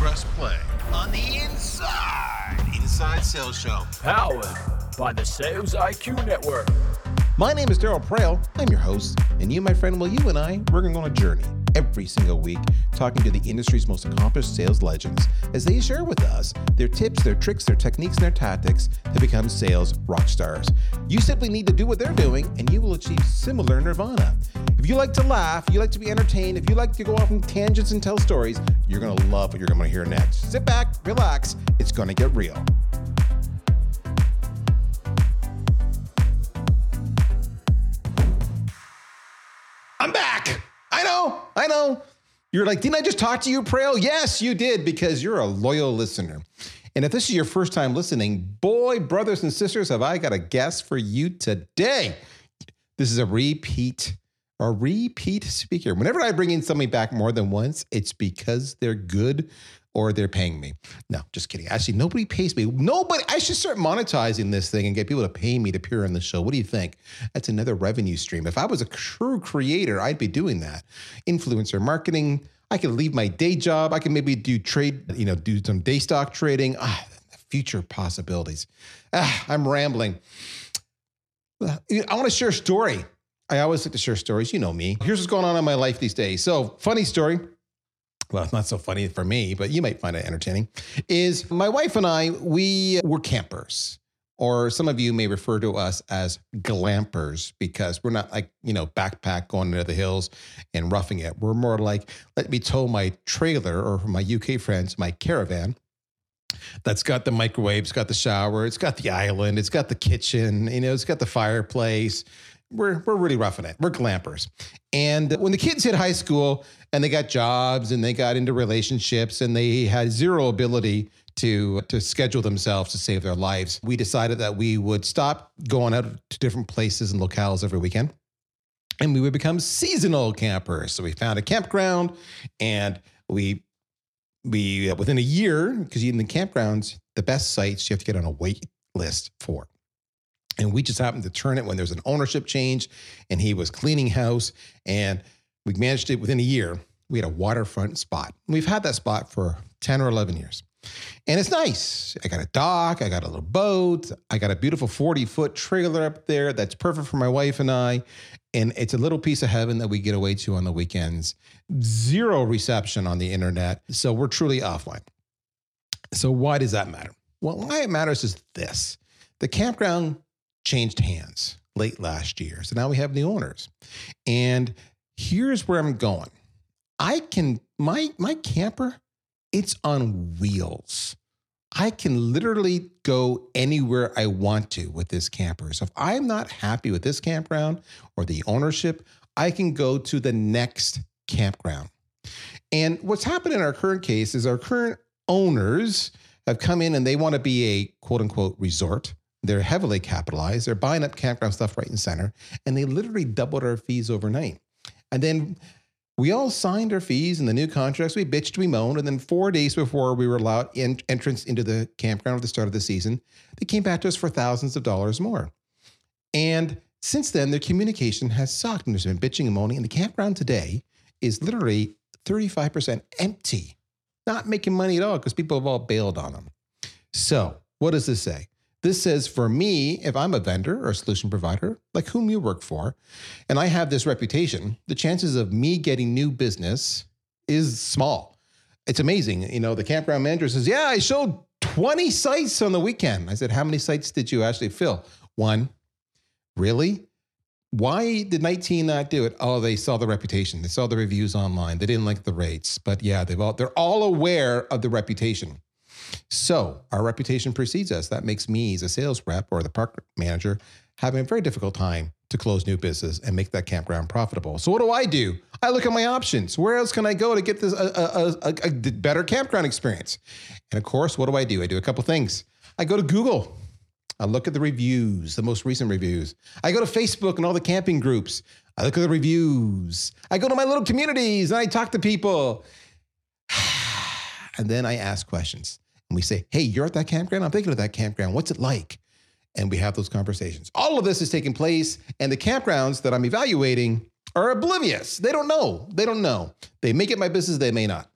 press play on the Inside Inside Sales Show. Powered by the Sales IQ Network. My name is Darryl Praill. I'm your host, and you, my friend, well, you and I, we're going on a journey every single week talking to the industry's most accomplished sales legends as they share with us their tips, their tricks, their techniques, and their tactics to become sales rock stars. You simply need to do what they're doing, and you will achieve similar nirvana. If you like to laugh, you like to be entertained, if you like to go off on tangents and tell stories, you're going to love what you're going to hear next. Sit back, relax, it's going to get real. I'm back. I know. I know. You're like, didn't I just talk to you, Praill? Yes, you did, because you're a loyal listener. And if this is your first time listening, boy, brothers and sisters, have I got a guest for you today. This is a repeat, a repeat speaker. Whenever I bring in somebody back more than once, it's because they're good or they're paying me. No, just kidding. Actually, nobody pays me. Nobody. I should start monetizing this thing and get people to pay me to appear on the show. What do you think? That's another revenue stream. If I was a true creator, I'd be doing that. Influencer marketing. I could leave my day job. I can maybe do trade, you know, do some day stock trading. Ah, future possibilities. Ah, I'm rambling. I want to share a story. I always like to share stories. You know me. Here's what's going on in my life these days. So, funny story well, it's not so funny for me, but you might find it entertaining, is my wife and I, we were campers. Or some of you may refer to us as glampers because we're not like, you know, backpack going into the hills and roughing it. We're more like, let me tow my trailer or my UK friends, my caravan that's got the microwave, it's got the shower, it's got the island, it's got the kitchen, you know, it's got the fireplace, we're we're really roughing it. We're glampers. And when the kids hit high school and they got jobs and they got into relationships and they had zero ability to to schedule themselves to save their lives, we decided that we would stop going out to different places and locales every weekend. And we would become seasonal campers. So we found a campground and we we uh, within a year, because in the campgrounds, the best sites you have to get on a wait list for. And we just happened to turn it when there's an ownership change and he was cleaning house. And we managed it within a year. We had a waterfront spot. We've had that spot for 10 or 11 years. And it's nice. I got a dock, I got a little boat, I got a beautiful 40 foot trailer up there that's perfect for my wife and I. And it's a little piece of heaven that we get away to on the weekends. Zero reception on the internet. So we're truly offline. So, why does that matter? Well, why it matters is this the campground changed hands late last year. So now we have new owners. And here's where I'm going. I can my my camper, it's on wheels. I can literally go anywhere I want to with this camper. So if I'm not happy with this campground or the ownership, I can go to the next campground. And what's happened in our current case is our current owners have come in and they want to be a quote unquote resort. They're heavily capitalized. They're buying up campground stuff right and center, and they literally doubled our fees overnight. And then we all signed our fees and the new contracts. We bitched, we moaned, and then four days before we were allowed in, entrance into the campground at the start of the season, they came back to us for thousands of dollars more. And since then, their communication has sucked, and there's been bitching and moaning. And the campground today is literally 35% empty, not making money at all because people have all bailed on them. So, what does this say? This says for me, if I'm a vendor or a solution provider, like whom you work for, and I have this reputation, the chances of me getting new business is small. It's amazing. You know, the campground manager says, Yeah, I showed 20 sites on the weekend. I said, How many sites did you actually fill? One. Really? Why did 19 not do it? Oh, they saw the reputation. They saw the reviews online. They didn't like the rates. But yeah, they've all they're all aware of the reputation. So our reputation precedes us. That makes me, as a sales rep or the park manager, having a very difficult time to close new business and make that campground profitable. So what do I do? I look at my options. Where else can I go to get this a, a, a, a better campground experience? And of course, what do I do? I do a couple things. I go to Google. I look at the reviews, the most recent reviews. I go to Facebook and all the camping groups. I look at the reviews. I go to my little communities and I talk to people. and then I ask questions and we say, hey, you're at that campground? I'm thinking of that campground. What's it like? And we have those conversations. All of this is taking place, and the campgrounds that I'm evaluating are oblivious. They don't know. They don't know. They make it my business, they may not.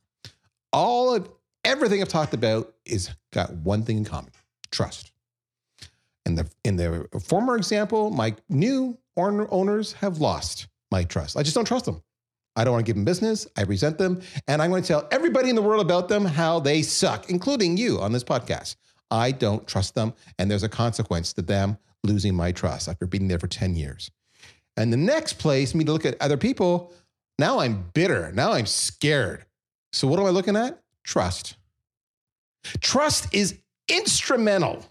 All of everything I've talked about is got one thing in common: trust. In the in the former example, my new owner- owners have lost my trust. I just don't trust them. I don't want to give them business. I resent them. And I'm going to tell everybody in the world about them how they suck, including you on this podcast. I don't trust them. And there's a consequence to them losing my trust after being there for 10 years. And the next place, me to look at other people, now I'm bitter. Now I'm scared. So what am I looking at? Trust. Trust is instrumental.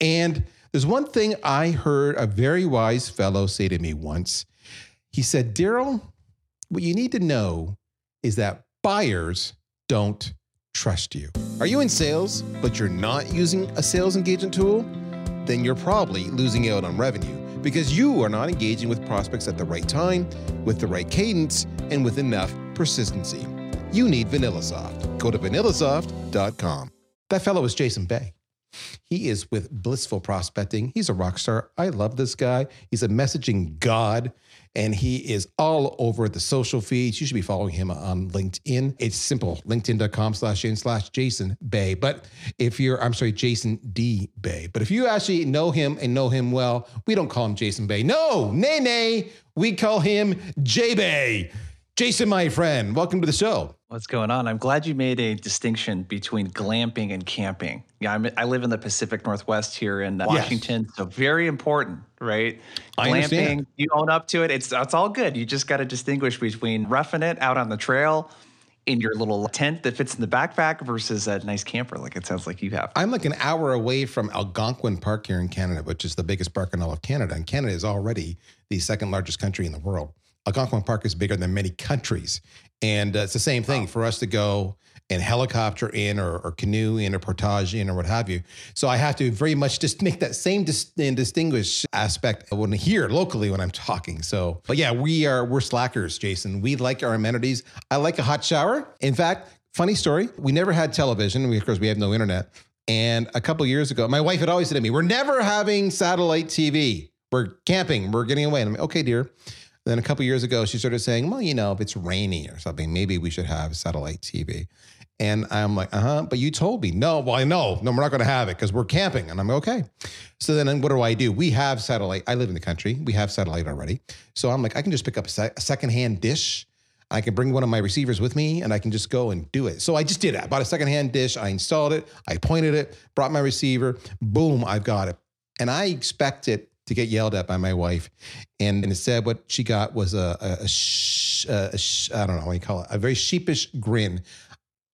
And there's one thing I heard a very wise fellow say to me once. He said, Darryl, what you need to know is that buyers don't trust you. Are you in sales, but you're not using a sales engagement tool? Then you're probably losing out on revenue because you are not engaging with prospects at the right time, with the right cadence, and with enough persistency. You need VanillaSoft. Go to vanillasoft.com. That fellow is Jason Bay. He is with Blissful Prospecting. He's a rock star. I love this guy. He's a messaging god and he is all over the social feeds. You should be following him on LinkedIn. It's simple, linkedin.com slash in slash Jason Bay. But if you're, I'm sorry, Jason D Bay. But if you actually know him and know him well, we don't call him Jason Bay. No, nay, nay. We call him J Bay. Jason, my friend, welcome to the show. What's going on? I'm glad you made a distinction between glamping and camping. Yeah, I'm, i live in the Pacific Northwest here in Washington, yes. so very important, right? I glamping, understand. you own up to it. It's it's all good. You just got to distinguish between roughing it out on the trail in your little tent that fits in the backpack versus a nice camper like it sounds like you have. I'm like an hour away from Algonquin Park here in Canada, which is the biggest park in all of Canada. And Canada is already the second largest country in the world. Algonquin Park is bigger than many countries. And uh, it's the same thing wow. for us to go and helicopter in or, or, canoe in or portage in or what have you. So I have to very much just make that same dis- and distinguish aspect when here locally when I'm talking. So, but yeah, we are we're slackers, Jason. We like our amenities. I like a hot shower. In fact, funny story, we never had television. We, of course, we have no internet. And a couple years ago, my wife had always said to me, "We're never having satellite TV. We're camping. We're getting away." And I'm like, "Okay, dear." Then a couple years ago, she started saying, well, you know, if it's rainy or something, maybe we should have satellite TV. And I'm like, uh huh. But you told me, no, well, I know, no, we're not going to have it because we're camping. And I'm okay. So then what do I do? We have satellite. I live in the country. We have satellite already. So I'm like, I can just pick up a, se- a secondhand dish. I can bring one of my receivers with me and I can just go and do it. So I just did it. I bought a secondhand dish. I installed it. I pointed it, brought my receiver. Boom, I've got it. And I expect it to get yelled at by my wife. And, instead, what she got was a, a, a, sh, a sh, I don't know what you call it, a very sheepish grin.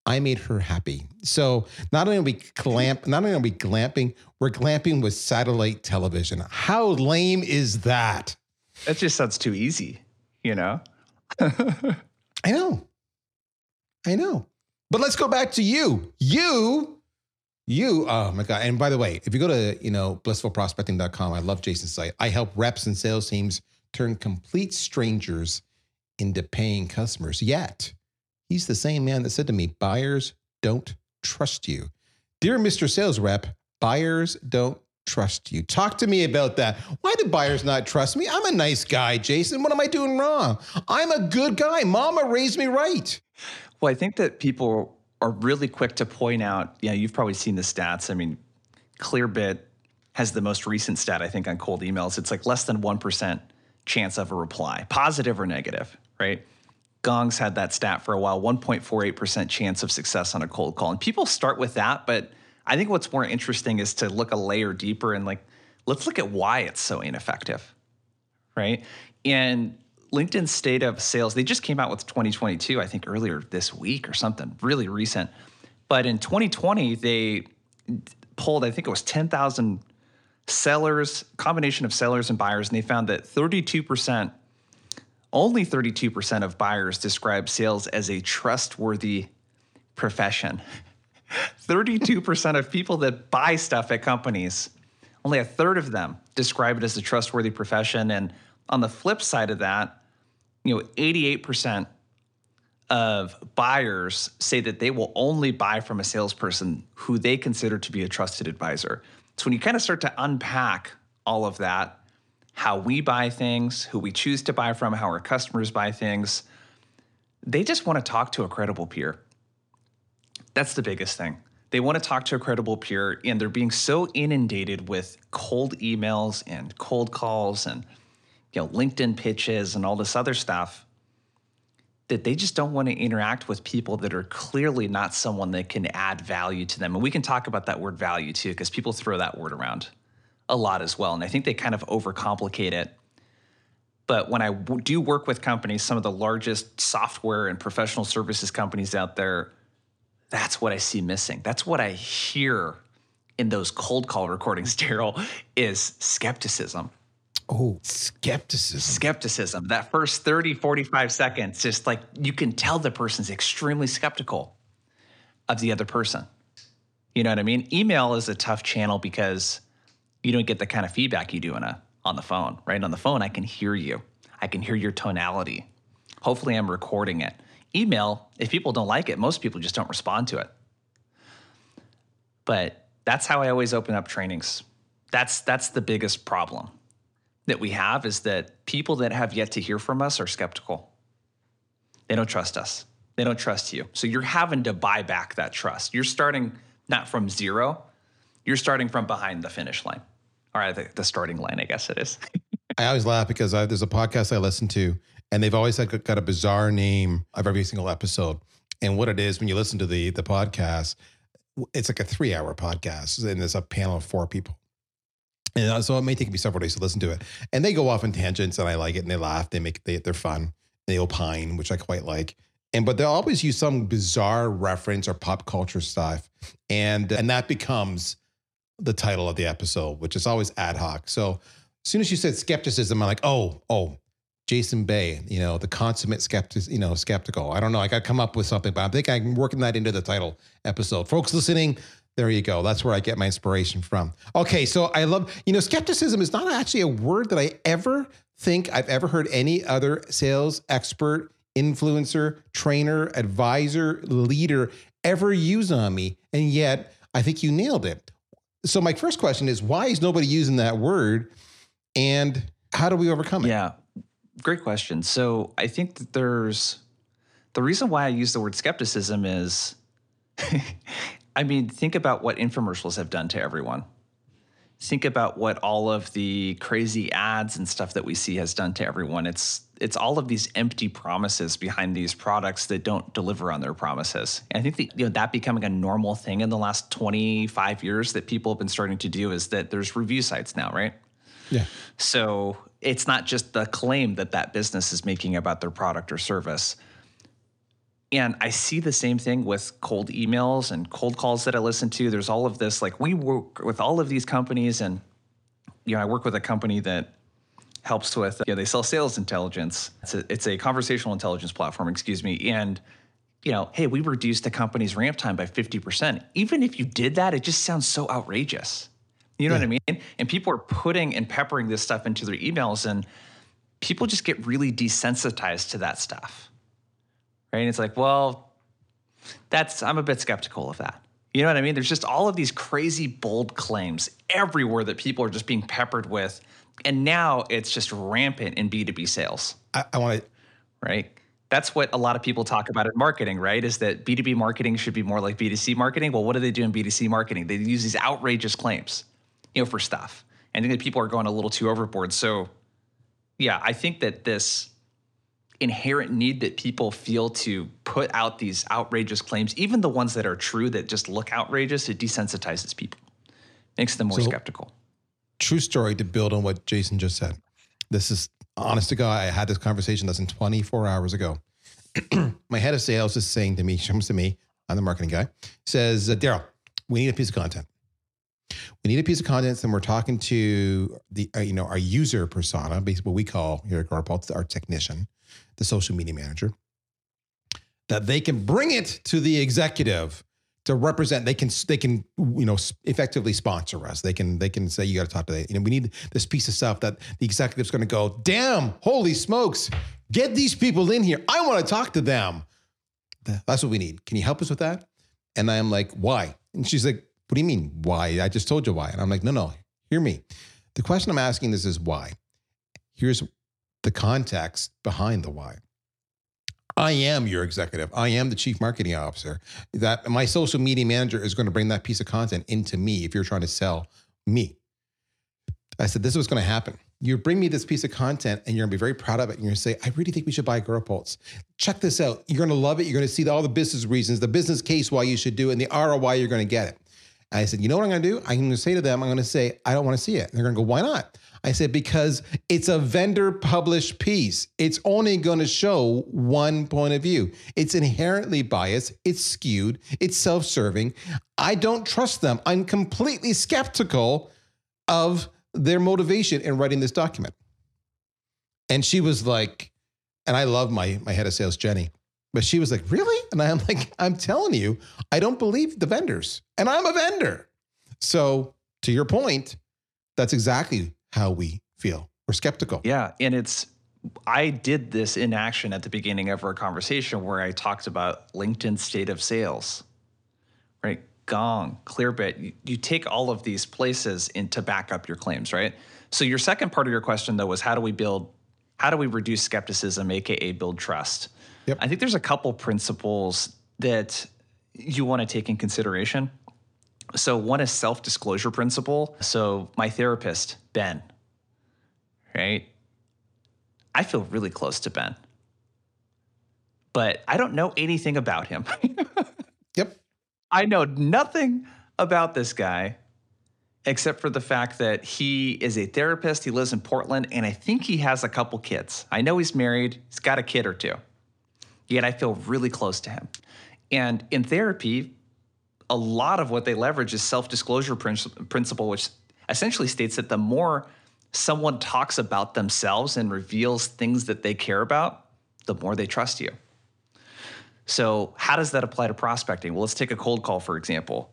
I made her happy. So not only are we glamp, not only are we glamping, we're glamping with satellite television. How lame is that? That just sounds too easy, you know? I know. I know. But let's go back to you. You you, oh my God. And by the way, if you go to, you know, blissfulprospecting.com, I love Jason's site. I help reps and sales teams turn complete strangers into paying customers. Yet, he's the same man that said to me, buyers don't trust you. Dear Mr. Sales Rep, buyers don't trust you. Talk to me about that. Why do buyers not trust me? I'm a nice guy, Jason. What am I doing wrong? I'm a good guy. Mama raised me right. Well, I think that people are really quick to point out, yeah, you've probably seen the stats. I mean, Clearbit has the most recent stat, I think, on cold emails. It's like less than 1% chance of a reply, positive or negative, right? Gong's had that stat for a while 1.48% chance of success on a cold call. And people start with that, but I think what's more interesting is to look a layer deeper and like, let's look at why it's so ineffective, right? And LinkedIn State of Sales, they just came out with 2022, I think earlier this week or something, really recent. But in 2020, they pulled, I think it was 10,000 sellers, combination of sellers and buyers, and they found that 32%, only 32% of buyers describe sales as a trustworthy profession. 32% of people that buy stuff at companies, only a third of them describe it as a trustworthy profession. And on the flip side of that, you know, 88% of buyers say that they will only buy from a salesperson who they consider to be a trusted advisor. So when you kind of start to unpack all of that, how we buy things, who we choose to buy from, how our customers buy things, they just want to talk to a credible peer. That's the biggest thing. They want to talk to a credible peer, and they're being so inundated with cold emails and cold calls and you know LinkedIn pitches and all this other stuff that they just don't want to interact with people that are clearly not someone that can add value to them. And we can talk about that word value too, because people throw that word around a lot as well. And I think they kind of overcomplicate it. But when I w- do work with companies, some of the largest software and professional services companies out there, that's what I see missing. That's what I hear in those cold call recordings, Darryl, is skepticism Oh, skepticism. skepticism. That first 30, 45 seconds, just like you can tell the person's extremely skeptical of the other person. You know what I mean? Email is a tough channel because you don't get the kind of feedback you do in a on the phone, right? On the phone, I can hear you. I can hear your tonality. Hopefully I'm recording it. Email, if people don't like it, most people just don't respond to it. But that's how I always open up trainings. That's that's the biggest problem that we have is that people that have yet to hear from us are skeptical. They don't trust us. They don't trust you. So you're having to buy back that trust. You're starting not from zero, you're starting from behind the finish line. All right, the, the starting line, I guess it is. I always laugh because I, there's a podcast I listen to, and they've always had, got a bizarre name of every single episode. And what it is when you listen to the the podcast, it's like a three hour podcast, and there's a panel of four people. And so it may take me several days to listen to it. And they go off in tangents, and I like it, and they laugh, they make they, they're fun, they opine, which I quite like. And but they'll always use some bizarre reference or pop culture stuff, and and that becomes the title of the episode, which is always ad hoc. So as soon as you said skepticism, I'm like, oh, oh, Jason Bay, you know, the consummate skeptic, you know, skeptical. I don't know. I got to come up with something, but I think I'm working that into the title episode. Folks listening, there you go. That's where I get my inspiration from. Okay, so I love, you know, skepticism is not actually a word that I ever think I've ever heard any other sales expert, influencer, trainer, advisor, leader ever use on me. And yet, I think you nailed it. So my first question is why is nobody using that word and how do we overcome it? Yeah, great question. So I think that there's the reason why I use the word skepticism is, I mean, think about what infomercials have done to everyone. Think about what all of the crazy ads and stuff that we see has done to everyone. It's it's all of these empty promises behind these products that don't deliver on their promises. And I think that, you know that becoming a normal thing in the last 25 years that people have been starting to do is that there's review sites now, right? Yeah. So it's not just the claim that that business is making about their product or service. And I see the same thing with cold emails and cold calls that I listen to. There's all of this, like we work with all of these companies, and you know, I work with a company that helps with, you know, they sell sales intelligence. It's a, it's a conversational intelligence platform, excuse me. And you know, hey, we reduced the company's ramp time by 50%. Even if you did that, it just sounds so outrageous. You know what I mean? And people are putting and peppering this stuff into their emails, and people just get really desensitized to that stuff. Right? And it's like, well, that's, I'm a bit skeptical of that. You know what I mean? There's just all of these crazy, bold claims everywhere that people are just being peppered with. And now it's just rampant in B2B sales, I, I want to right? That's what a lot of people talk about in marketing, right? Is that B2B marketing should be more like B2C marketing. Well, what do they do in B2C marketing? They use these outrageous claims, you know, for stuff. And I think that people are going a little too overboard. So, yeah, I think that this inherent need that people feel to put out these outrageous claims, even the ones that are true that just look outrageous, it desensitizes people, makes them more So- skeptical. true story to build on what Jason just said. This is honest to God. I had this conversation less than 24 hours ago. My head of sales is saying to me, she comes to me, I'm the marketing guy, says, uh, Darryl, we need a piece of content. We need a piece of content, and we're talking to the, uh, you know, our user persona, basically what we call here at Agorapulse, our technician, the social media manager, that they can bring it to the executive to represent they can they can you know effectively sponsor us. They can they can say you got to talk to the you know we need this piece of stuff that the executive's going to go damn holy smokes get these people in here. I want to talk to them. That's what we need. Can you help us with that? And i'm like why? And she's like what do you mean why? I just told you why. And i'm like no no hear me. The question i'm asking this is why? Here's the context behind the why I am your executive. I am the chief marketing officer. That my social media manager is going to bring that piece of content into me if you're trying to sell me. I said, this is what's going to happen. You bring me this piece of content and you're going to be very proud of it. And you're going to say, I really think we should buy Agorapulse. Check this out. You're going to love it. You're going to see all the business reasons, the business case why you should do it, and the ROI you're going to get it. And I said, you know what I'm going to do? I'm going to say to them, I'm going to say, I don't want to see it. And they're going to go, why not? I said, because it's a vendor published piece. It's only going to show one point of view. It's inherently biased, it's skewed, it's self serving. I don't trust them. I'm completely skeptical of their motivation in writing this document. And she was like, and I love my, my head of sales, Jenny, but she was like, really? And I'm like, I'm telling you, I don't believe the vendors, and I'm a vendor. So, to your point, that's exactly how we feel. We're skeptical. Yeah. And it's, I did this in action at the beginning of our conversation where I talked about LinkedIn state of sales, right? Gong, Clearbit. You, you take all of these places in to back up your claims, right? So your second part of your question though was how do we build, how do we reduce skepticism, aka build trust? Yep. I think there's a couple principles that you want to take in consideration. So one is self-disclosure principle. So my therapist, Ben, right? I feel really close to Ben. But I don't know anything about him. Yep. I know nothing about this guy except for the fact that he is a therapist. He lives in Portland, and I think he has a couple kids. I know he's married, he's got a kid or two. Yet I feel really close to him. And in therapy, a lot of what they leverage is self disclosure principle, which essentially states that the more someone talks about themselves and reveals things that they care about, the more they trust you. So, how does that apply to prospecting? Well, let's take a cold call, for example.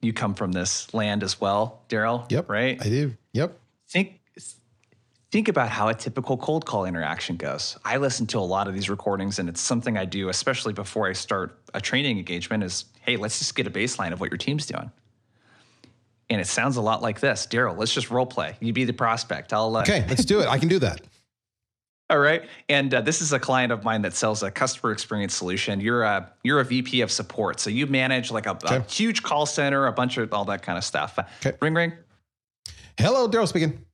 You come from this land as well, Darryl. Yep. Right? I do. Yep. Think think about how a typical cold call interaction goes. I listen to a lot of these recordings and it's something I do especially before I start a training engagement is, "Hey, let's just get a baseline of what your team's doing." And it sounds a lot like this. Darryl, let's just role play. You be the prospect. I'll uh, Okay, let's do it. I can do that. all right. And uh, this is a client of mine that sells a customer experience solution. You're a you're a VP of support, so you manage like a, a huge call center, a bunch of all that kind of stuff. Okay. Ring ring. Hello, Darryl speaking.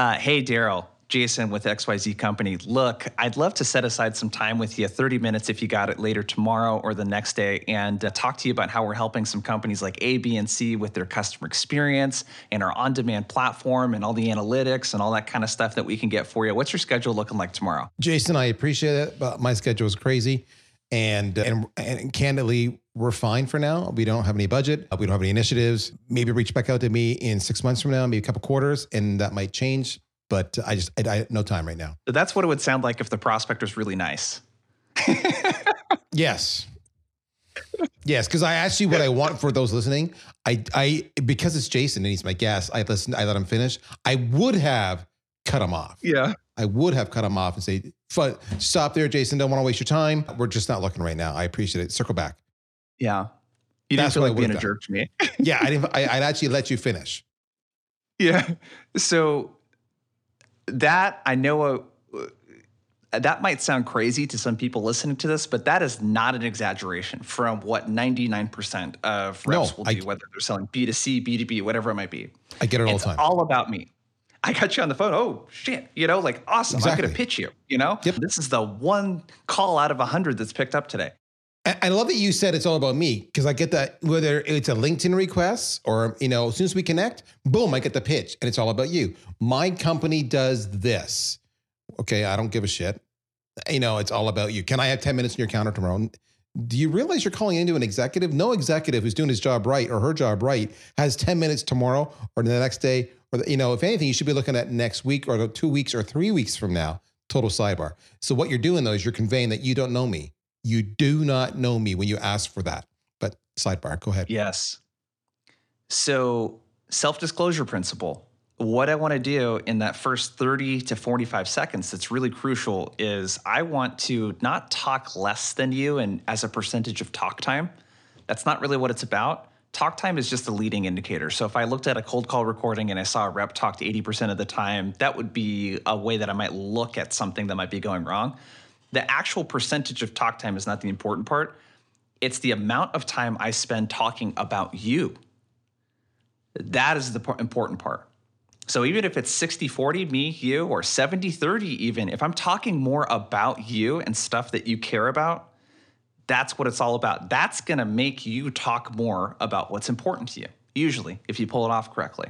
Uh, hey, Darryl, Jason with XYZ Company. Look, I'd love to set aside some time with you, 30 minutes if you got it later tomorrow or the next day, and uh, talk to you about how we're helping some companies like A, B, and C with their customer experience and our on demand platform and all the analytics and all that kind of stuff that we can get for you. What's your schedule looking like tomorrow? Jason, I appreciate it, but my schedule is crazy. And, uh, and and candidly, we're fine for now. We don't have any budget. Uh, we don't have any initiatives. Maybe reach back out to me in six months from now, maybe a couple quarters, and that might change. But I just I, I no time right now. So that's what it would sound like if the prospect was really nice. Yes. Yes, because I actually what I want for those listening, I I because it's Jason and he's my guest, I listen, I let him finish. I would have cut him off. Yeah. I would have cut him off and say, "Fu- "Stop there, Jason. Don't want to waste your time. We're just not looking right now. I appreciate it. Circle back." Yeah. You That's didn't feel like being a done. jerk to me. Yeah, I didn't. I, I'd actually let you finish. Yeah. So that I know uh, that might sound crazy to some people listening to this, but that is not an exaggeration from what 99% of No, reps will I- do, whether they're selling B2C, B2B, whatever it might be. I get it all it's the time. all about me. I got you on the phone. Oh shit! You know, like awesome. I'm Exactly. gonna pitch you. You know, Yep. this is the one call out of a hundred that's picked up today. I I love that you said it's all about me because I get that whether it's a LinkedIn request or you know as soon as we connect, boom, I get the pitch and it's all about you. My company does this. Okay, I don't give a shit. You know, it's all about you. Can I have ten minutes in your counter tomorrow? Do you realize you're calling into an executive? No executive who's doing his job right or her job right has ten minutes tomorrow or the next day or you know, if anything, you should be looking at next week or two weeks or three weeks from now. Total sidebar. So what you're doing though is you're conveying that you don't know me. You do not know me when you ask for that. But sidebar, go ahead. Yes. So, self disclosure principle. What I want to do in that first 30 to 45 seconds that's really crucial is I want to not talk less than you and as a percentage of talk time. That's not really what it's about. Talk time is just a leading indicator. So if I looked at a cold call recording and I saw a rep talked 80% of the time, that would be a way that I might look at something that might be going wrong. the actual percentage of talk time is not the important part. It's the amount of time I spend talking about you. That is the important part. So even if it's 60 40, me, you, or 70 30, even, if I'm talking more about you and stuff that you care about, that's what it's all about. That's going to make you talk more about what's important to you, usually, if you pull it off correctly.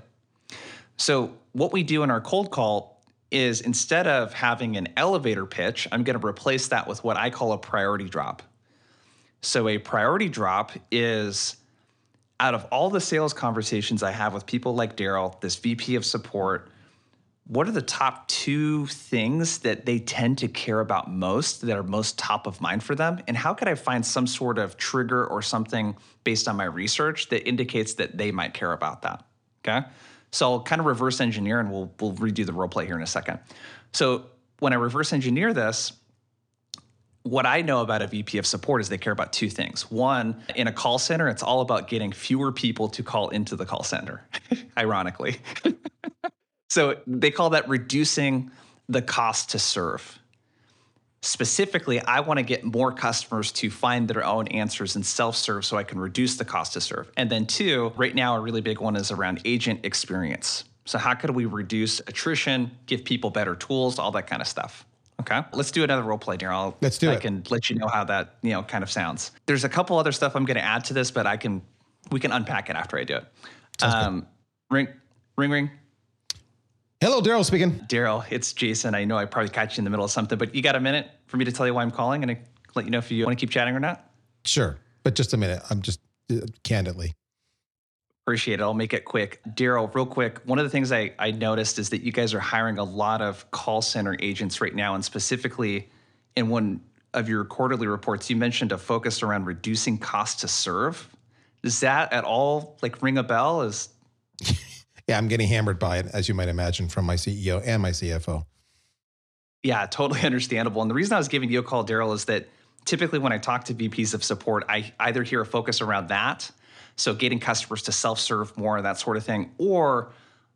So, what we do in our cold call is instead of having an elevator pitch, I'm going to replace that with what I call a priority drop. So, a priority drop is out of all the sales conversations I have with people like Daryl, this VP of support, what are the top two things that they tend to care about most that are most top of mind for them? And how could I find some sort of trigger or something based on my research that indicates that they might care about that? Okay. So I'll kind of reverse engineer and we'll, we'll redo the role play here in a second. So when I reverse engineer this, what I know about a VP of support is they care about two things. One, in a call center, it's all about getting fewer people to call into the call center, ironically. so they call that reducing the cost to serve. Specifically, I want to get more customers to find their own answers and self serve so I can reduce the cost to serve. And then, two, right now, a really big one is around agent experience. So, how could we reduce attrition, give people better tools, all that kind of stuff? Okay. Let's do another role play, Darryl. Let's do I it. I can let you know how that, you know, kind of sounds. There's a couple other stuff I'm going to add to this, but I can, we can unpack it after I do it. Um, ring, ring, ring. Hello, Darryl speaking. Darryl, it's Jason. I know I probably catch you in the middle of something, but you got a minute for me to tell you why I'm calling and I let you know if you want to keep chatting or not? Sure, but just a minute. I'm just uh, candidly. Appreciate it. I'll make it quick. Darryl, real quick. One of the things I, I noticed is that you guys are hiring a lot of call center agents right now, and specifically in one of your quarterly reports, you mentioned a focus around reducing cost to serve. Does that at all like ring a bell? Is Yeah, I'm getting hammered by it, as you might imagine, from my CEO and my CFO. Yeah, totally understandable. And the reason I was giving you a call, Darryl, is that typically when I talk to VPs of support, I either hear a focus around that, so getting customers to self-serve more, that sort of thing, or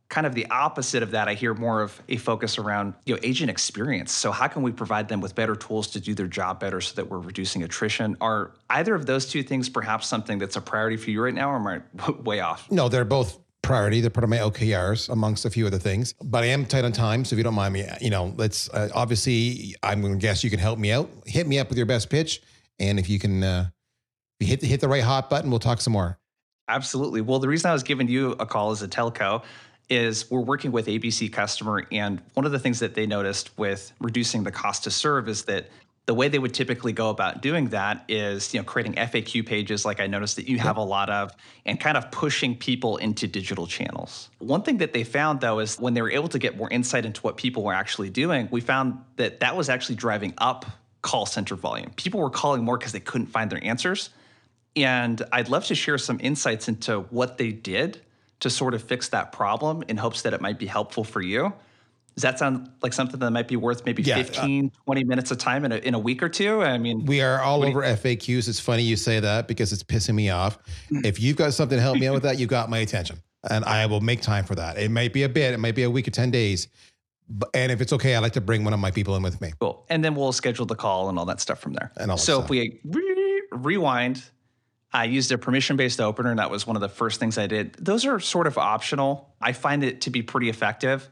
kind of the opposite of that. I hear more of a focus around you know agent experience. So how can we provide them with better tools to do their job better, so that we're reducing attrition? Are either of those two things perhaps something that's a priority for you right now, or am I way off? No, they're both priority. They're part of my OKRs amongst a few other things. But I am tight on time, so if you don't mind me, you know, let's uh, obviously I'm going to guess you can help me out. Hit me up with your best pitch, and if you can uh, hit hit the right hot button, we'll talk some more. Absolutely. Well, the reason I was giving you a call as a telco is we're working with ABC customer, and one of the things that they noticed with reducing the cost to serve is that the way they would typically go about doing that is you know creating FAQ pages like I noticed that you have a lot of and kind of pushing people into digital channels. One thing that they found though is when they were able to get more insight into what people were actually doing, we found that that was actually driving up call center volume. People were calling more because they couldn't find their answers. And I'd love to share some insights into what they did to sort of fix that problem in hopes that it might be helpful for you. Does that sound like something that might be worth maybe Yeah, uh, 15, 20 minutes of time in a, in a week or two? I mean, We are all over FAQs. It's funny you say that because it's pissing me off. If you've got something to help me out with that, you've got my attention, and I will make time for that. It might be a bit, it might be a week or ten days, but, and if it's okay, I like to bring one of my people in with me. cool. And then we'll schedule the call and all that stuff from there. And all so if we re- rewind, I used a permission based opener. And that was one of the first things I did. Those are sort of optional. I find it to be pretty effective.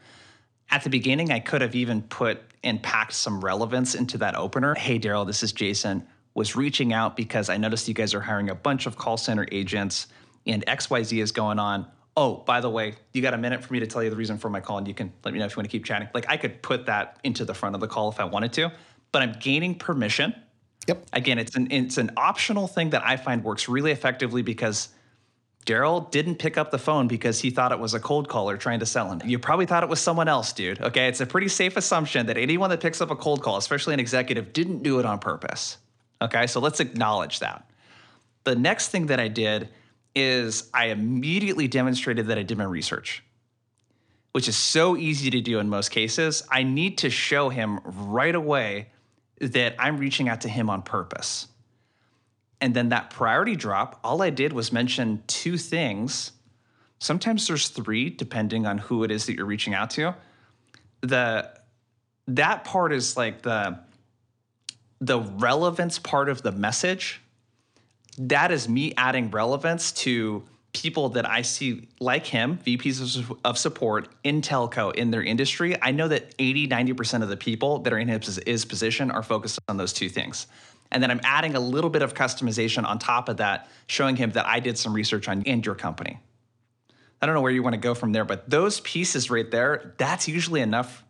At the beginning, I could have even put and packed some relevance into that opener. Hey, Darryl, this is Jason. Was reaching out because I noticed you guys are hiring a bunch of call center agents and XYZ is going on. Oh, by the way, you got a minute for me to tell you the reason for my call and you can let me know if you want to keep chatting. Like I could put that into the front of the call if I wanted to, but I'm gaining permission. Yep. Again, it's an it's an optional thing that I find works really effectively because Darryl didn't pick up the phone because he thought it was a cold caller trying to sell him. You probably thought it was someone else, dude. Okay, it's a pretty safe assumption that anyone that picks up a cold call, especially an executive, didn't do it on purpose. Okay, so let's acknowledge that. The next thing that I did is I immediately demonstrated that I did my research, which is so easy to do in most cases. I need to show him right away that I'm reaching out to him on purpose. And then that priority drop, all I did was mention two things. Sometimes there's three, depending on who it is that you're reaching out to. The that part is like the the relevance part of the message, that is me adding relevance to people that I see like him, VPs of, of support in telco in their industry. I know that 80, 90% of the people that are in his, his position are focused on those two things. And then I'm adding a little bit of customization on top of that, showing him that I did some research on and your company. I don't know where you want to go from there, but those pieces right there, that's usually enough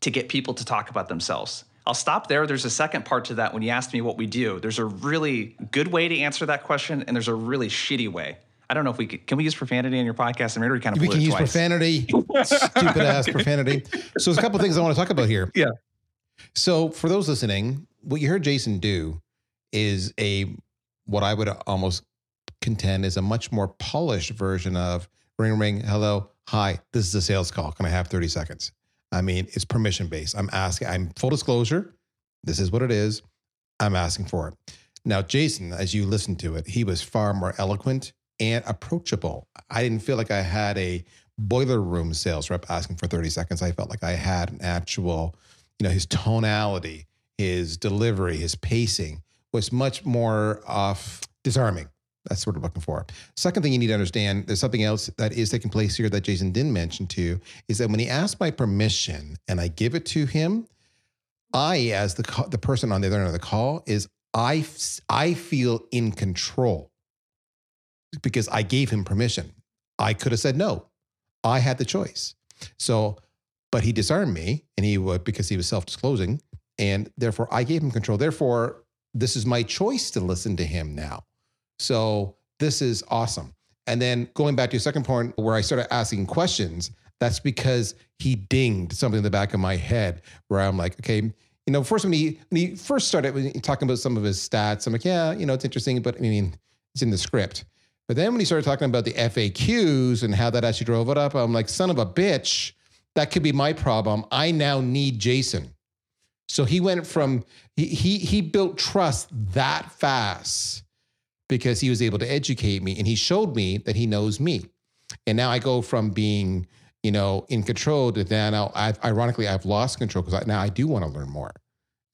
to get people to talk about themselves. I'll stop there. There's a second part to that when you asked me what we do. There's a really good way to answer that question, and there's a really shitty way. I don't know if we could, can we use profanity in your podcast? I mean, we kind of We can use twice. profanity, stupid ass profanity. So there's a couple things I want to talk about here. Yeah. So for those listening, what you heard Jason do is a what I would almost contend is a much more polished version of ring ring hello hi this is a sales call. Can I have 30 seconds? I mean it's permission based. I'm asking I'm full disclosure this is what it is. I'm asking for it. Now Jason as you listen to it he was far more eloquent and approachable. I didn't feel like I had a boiler room sales rep asking for 30 seconds. I felt like I had an actual you know his tonality his delivery his pacing was much more off disarming that's what I'm looking for. Second thing you need to understand, there's something else that is taking place here that Jason didn't mention to you, is that when he asked my permission and I give it to him, I, as the the person on the other end of the call, is I I feel in control because I gave him permission. I could have said no. I had the choice. So, but he disarmed me, and he would because he was self disclosing, and therefore I gave him control. Therefore, this is my choice to listen to him now. So this is awesome. And then going back to your second point where I started asking questions, that's because he dinged something in the back of my head where I'm like, okay, you know, first when he when he first started talking about some of his stats, I'm like, yeah, you know, it's interesting, but I mean, it's in the script. But then when he started talking about the FAQs and how that actually drove it up, I'm like, son of a bitch, that could be my problem. I now need Jason. So he went from he he he built trust that fast because he was able to educate me and he showed me that he knows me. And now I go from being, you know, in control to now I've ironically I've lost control because now I do want to learn more.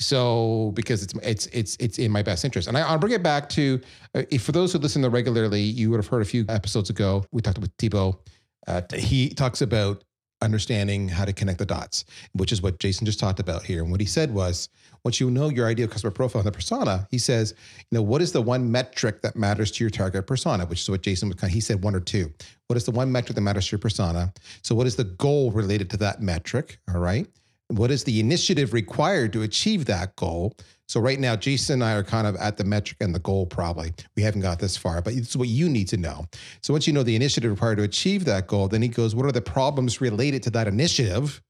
So because it's it's it's it's in my best interest, and I, I'll bring it back to uh, if for those who listen to regularly, you would have heard a few episodes ago. We talked with Thibaut. Uh, he talks about understanding how to connect the dots, which is what Jason just talked about here. And what he said was, once you know your ideal customer profile and the persona, he says, you know, what is the one metric that matters to your target persona? Which is what Jason was kind of, he said one or two. What is the one metric that matters to your persona? So what is the goal related to that metric? All right. What is the initiative required to achieve that goal? So right now, Jason and I are kind of at the metric and the goal probably. We haven't got this far, but it's what you need to know. So once you know the initiative required to achieve that goal, then he goes, what are the problems related to that initiative?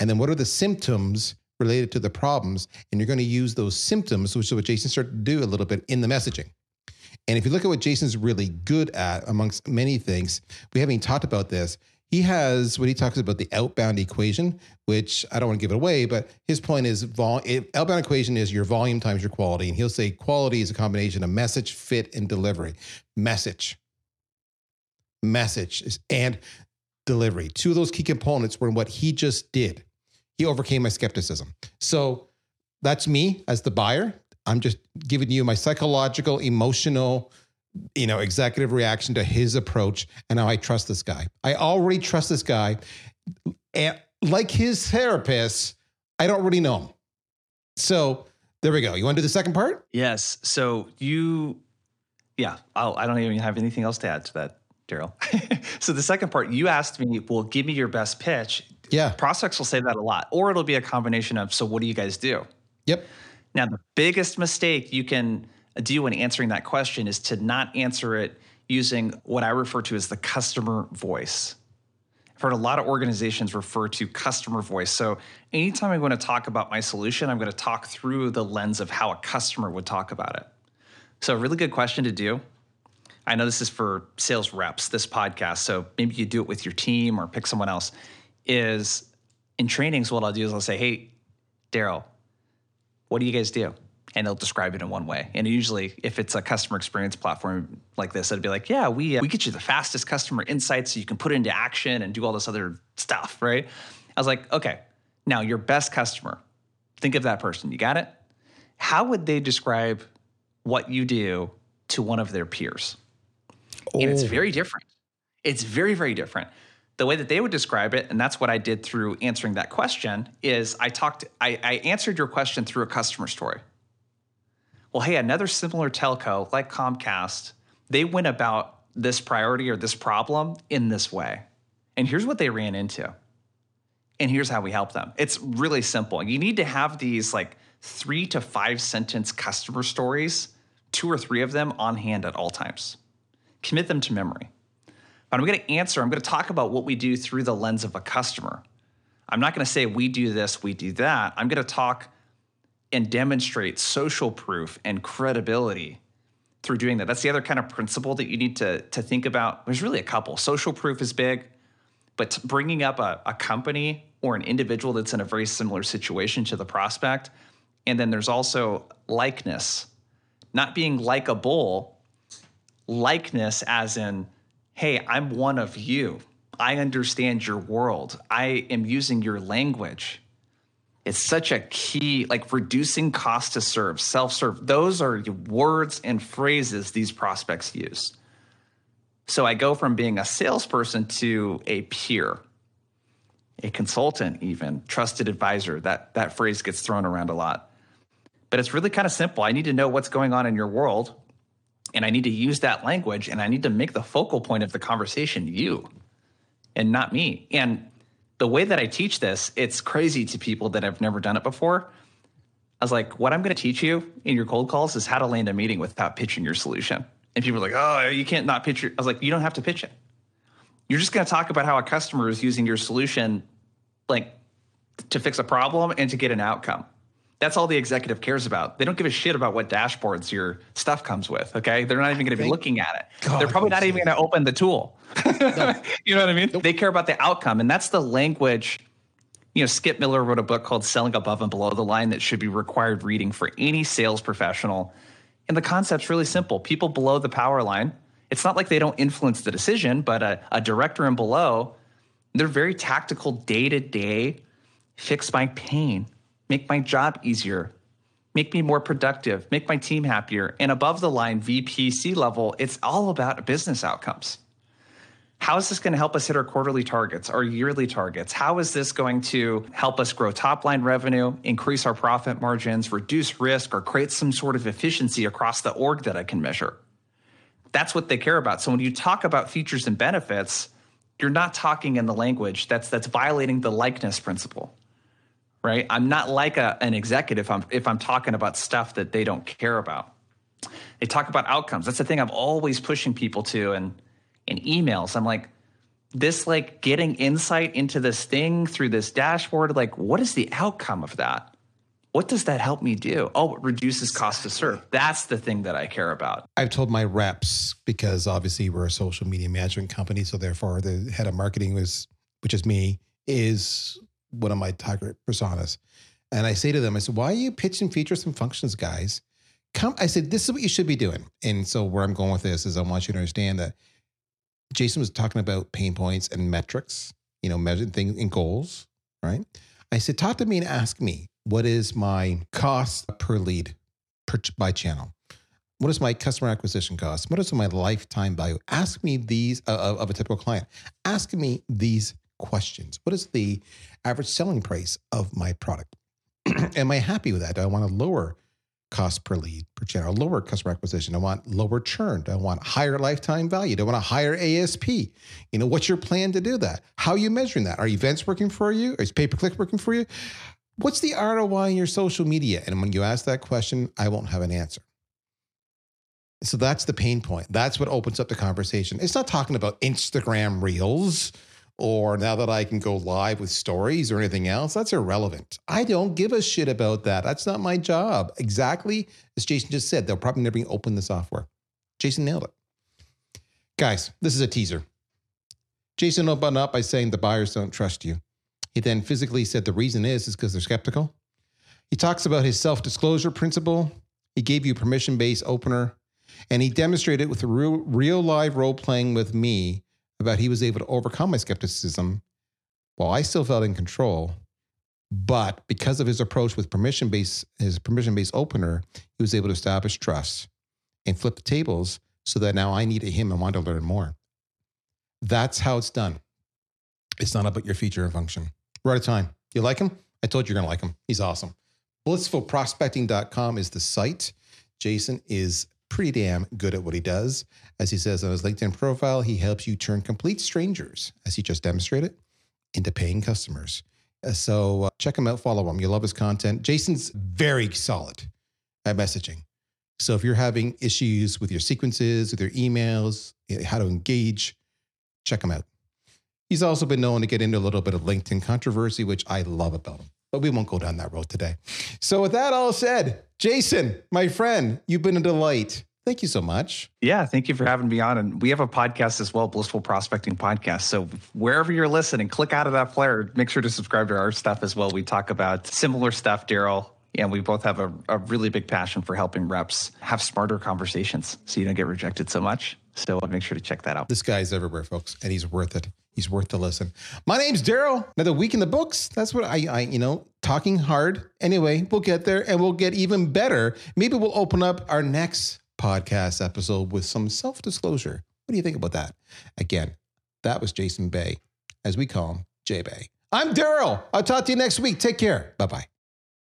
And then what are the symptoms related to the problems? And you're going to use those symptoms, which is what Jason started to do a little bit in the messaging. And if you look at what Jason's really good at, amongst many things, we haven't even talked about this. He has what he talks about the outbound equation, which I don't want to give it away, but his point is vol- outbound equation is your volume times your quality. And he'll say quality is a combination of message, fit, and delivery. Message, message, and delivery. Two of those key components were in what he just did. He overcame my skepticism. So that's me as the buyer. I'm just giving you my psychological, emotional, you know, executive reaction to his approach and how I trust this guy. I already trust this guy. And like his therapist, I don't really know him. So there we go. You want to do the second part? Yes. So you, yeah, I'll, I don't even have anything else to add to that, Darryl. so the second part, you asked me, well, give me your best pitch. Yeah. Prospects will say that a lot, or it'll be a combination of, so what do you guys do? Yep. Now, the biggest mistake you can do when answering that question is to not answer it using what I refer to as the customer voice. I've heard a lot of organizations refer to customer voice. So, anytime I'm going to talk about my solution, I'm going to talk through the lens of how a customer would talk about it. So, a really good question to do. I know this is for sales reps, this podcast. So, maybe you do it with your team or pick someone else. Is in trainings, what I'll do is I'll say, Hey, Darryl, what do you guys do? And they'll describe it in one way. And usually, if it's a customer experience platform like this, it'd be like, yeah, we, uh, we get you the fastest customer insights so you can put it into action and do all this other stuff, right? I was like, okay, now your best customer, think of that person. You got it? how would they describe what you do to one of their peers? And it's Oh. very different. It's very, very different. The way that they would describe it, and that's what I did through answering that question, is I talked, I, I answered your question through a customer story. Well, hey, another similar telco like Comcast, they went about this priority or this problem in this way. And here's what they ran into. And here's how we help them. It's really simple. You need to have these like three to five sentence customer stories, two or three of them on hand at all times. Commit them to memory. But I'm going to answer, I'm going to talk about what we do through the lens of a customer. I'm not going to say we do this, we do that. I'm going to talk and demonstrate social proof and credibility through doing that. That's the other kind of principle that you need to, to think about. There's really a couple. Social proof is big, but bringing up a, a company or an individual that's in a very similar situation to the prospect. And then there's also likeness, not being like a bull, likeness as in, hey, I'm one of you. I understand your world. I am using your language. It's such a key, like reducing cost to serve, self serve. Those are words and phrases these prospects use. So I go from being a salesperson to a peer, a consultant, even trusted advisor. That that phrase gets thrown around a lot, but it's really kind of simple. I need to know what's going on in your world, and I need to use that language, and I need to make the focal point of the conversation you, and not me. And the way that I teach this, it's crazy to people that have never done it before. I was like, what I'm going to teach you in your cold calls is how to land a meeting without pitching your solution. And people are like, oh, you can't not pitch. I was like, you don't have to pitch it. You're just going to talk about how a customer is using your solution, like to fix a problem and to get an outcome. That's all the executive cares about. They don't give a shit about what dashboards your stuff comes with. Okay, they're not even going to be looking at it. God they're probably not even going to open the tool. you know what I mean? They care about the outcome, and that's the language. You know, Skip Miller wrote a book called "Selling Above and Below the Line" that should be required reading for any sales professional. And the concept's really simple. People below the power line, it's not like they don't influence the decision, but a, a director and below, they're very tactical day to day, fix my pain, make my job easier, make me more productive, make my team happier. And above the line, VPC level, it's all about business outcomes. How is this going to help us hit our quarterly targets, our yearly targets? How is this going to help us grow top line revenue, increase our profit margins, reduce risk, or create some sort of efficiency across the org that I can measure? That's what they care about. So when you talk about features and benefits, you're not talking in the language that's that's violating the likeness principle. Right? I'm not like a, an executive if I'm, if I'm talking about stuff that they don't care about. They talk about outcomes. That's the thing I'm always pushing people to and in emails. I'm like, this like getting insight into this thing through this dashboard, like what is the outcome of that? What does that help me do? Oh, it reduces cost to serve. That's the thing that I care about. I've told my reps because obviously we're a social media management company, so therefore the head of marketing was, which is me, is one of my target personas. And I say to them, I said, "Why are you pitching features and functions, guys? Come." I said, "This is what you should be doing." And so where I'm going with this is, I want you to understand that Jason was talking about pain points and metrics, you know, measuring things and goals, right? I said, "Talk to me and ask me what is my cost per lead per, by channel." What is my customer acquisition cost? What is my lifetime value? Ask me these uh, of of a typical client. Ask me these questions. What is the average selling price of my product? Am I happy with that? Do I want a lower cost per lead per channel, lower customer acquisition? I want lower churn? Do I want higher lifetime value? Do I want a higher ASP? You know, what's your plan to do that? How are you measuring that? Are events working for you? Is pay per click working for you? What's the ROI in your social media? And when you ask that question, I won't have an answer. So that's the pain point. That's what opens up the conversation. It's not talking about Instagram reels or now that I can go live with stories or anything else. That's irrelevant. I don't give a shit about that. That's not my job. Exactly as Jason just said, they'll probably never open the software. Jason nailed it. Guys, this is a teaser. Jason opened up by saying the buyers don't trust you. He then physically said the reason is is because they're skeptical. He talks about his self-disclosure principle. He gave you permission-based opener, and he demonstrated with real, real live role playing with me about he was able to overcome my skepticism while I still felt in control But because of his approach with permission based, his permission based opener, he was able to establish trust and flip the tables so that now I needed him and wanted to learn more. That's how it's done. It's not about your feature and function. We're out of time. You like him? I told you you're to like him. He's awesome. Blissfulprospecting.com is the site. Jason is pretty damn good at what he does. As he says on his LinkedIn profile, he helps you turn complete strangers, as he just demonstrated, into paying customers. Uh, So uh, check him out, follow him. You'll love his content. Jason's very solid at messaging. So if you're having issues with your sequences, with your emails, eh, how to engage, check him out. He's also been known to get into a little bit of LinkedIn controversy, which I love about him. But we won't go down that road today. So with that all said, Jason, my friend, you've been a delight. Thank you so much. Yeah, thank you for having me on. And we have a podcast as well, Blissful Prospecting Podcast. So wherever you're listening, click out of that player. Make sure to subscribe to our stuff as well. We talk about similar stuff, Darryl. And we both have a, a really big passion for helping reps have smarter conversations so you don't get rejected so much. So make sure to check that out. This guy's everywhere, folks, and he's worth it. He's worth the listen. My name's Darryl. Another week in the books. That's what I, I, you know, talking hard. Anyway, we'll get there and we'll get even better. Maybe we'll open up our next podcast episode with some self disclosure. What do you think about that? Again, that was Jason Bay, as we call him, JBay. I'm Darryl. I'll talk to you next week. Take care. Bye bye.